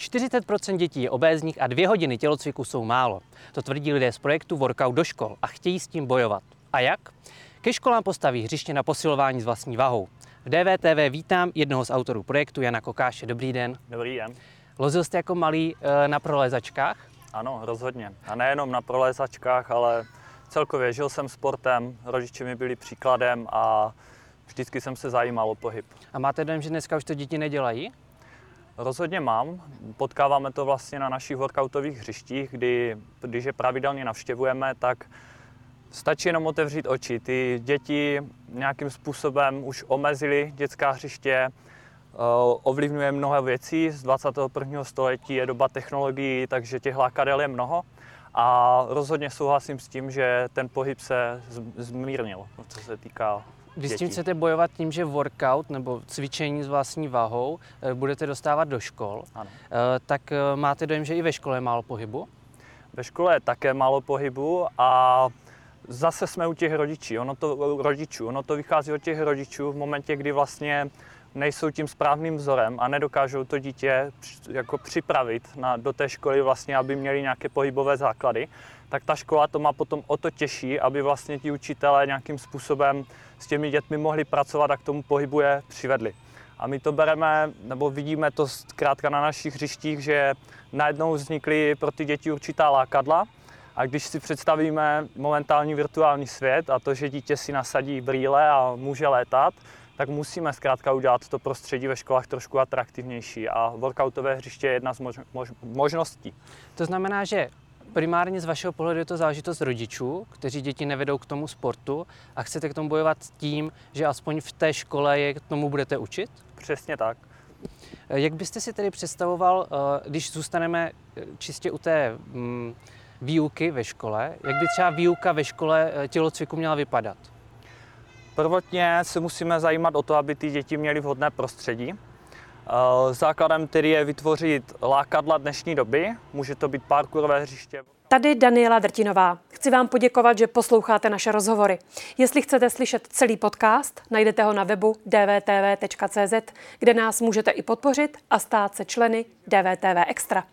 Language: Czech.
40% dětí je obézních a dvě hodiny tělocviku jsou málo. To tvrdí lidé z projektu Workout do škol a chtějí s tím bojovat. A jak? Ke školám postaví hřiště na posilování s vlastní vahou. V DVTV vítám jednoho z autorů projektu, Jana Kokáše. Dobrý den. Dobrý den. Lozil jste jako malý eh, na prolezačkách? Ano, rozhodně. A nejenom na prolezačkách, ale celkově žil jsem sportem, rodiče mi byli příkladem a vždycky jsem se zajímal o pohyb. A máte dojem, že dneska už to děti nedělají? Rozhodně mám. Potkáváme to vlastně na našich workoutových hřištích, kdy, když je pravidelně navštěvujeme, tak stačí jenom otevřít oči. Ty děti nějakým způsobem už omezily dětská hřiště, eh, ovlivňuje mnoho věcí. Z 21. století je doba technologií, takže těch lákadel je mnoho. A rozhodně souhlasím s tím, že ten pohyb se zmírnil, co se týká vy s tím chcete bojovat tím, že workout nebo cvičení s vlastní váhou eh, budete dostávat do škol. Ano. Eh, tak eh, máte dojem, že i ve škole je málo pohybu? Ve škole je také málo pohybu a zase jsme u těch rodičů. Ono to, rodičů. Ono to vychází od těch rodičů v momentě, kdy vlastně nejsou tím správným vzorem a nedokážou to dítě jako připravit na, do té školy vlastně, aby měli nějaké pohybové základy, tak ta škola to má potom o to těžší, aby vlastně ti učitelé nějakým způsobem s těmi dětmi mohli pracovat a k tomu pohybu je přivedli. A my to bereme, nebo vidíme to zkrátka na našich hřištích, že najednou vznikly pro ty děti určitá lákadla, a když si představíme momentální virtuální svět a to, že dítě si nasadí brýle a může létat, tak musíme zkrátka udělat to prostředí ve školách trošku atraktivnější a workoutové hřiště je jedna z mož- mož- možností. To znamená, že primárně z vašeho pohledu je to záležitost rodičů, kteří děti nevedou k tomu sportu a chcete k tomu bojovat tím, že aspoň v té škole je k tomu budete učit? Přesně tak. Jak byste si tedy představoval, eh, když zůstaneme eh, čistě u té mm, výuky ve škole, jak by třeba výuka ve škole eh, tělocviku měla vypadat? Prvotně se musíme zajímat o to, aby ty děti měly vhodné prostředí. Eh, základem který je vytvořit lákadla dnešní doby. Může to být parkourové hřiště. Tady Daniela Drtinová. Chci vám poděkovat, že posloucháte naše rozhovory. Jestli chcete slyšet celý podcast, najdete ho na webu dvtv.cz, kde nás můžete i podpořit a stát se členy DVTV Extra.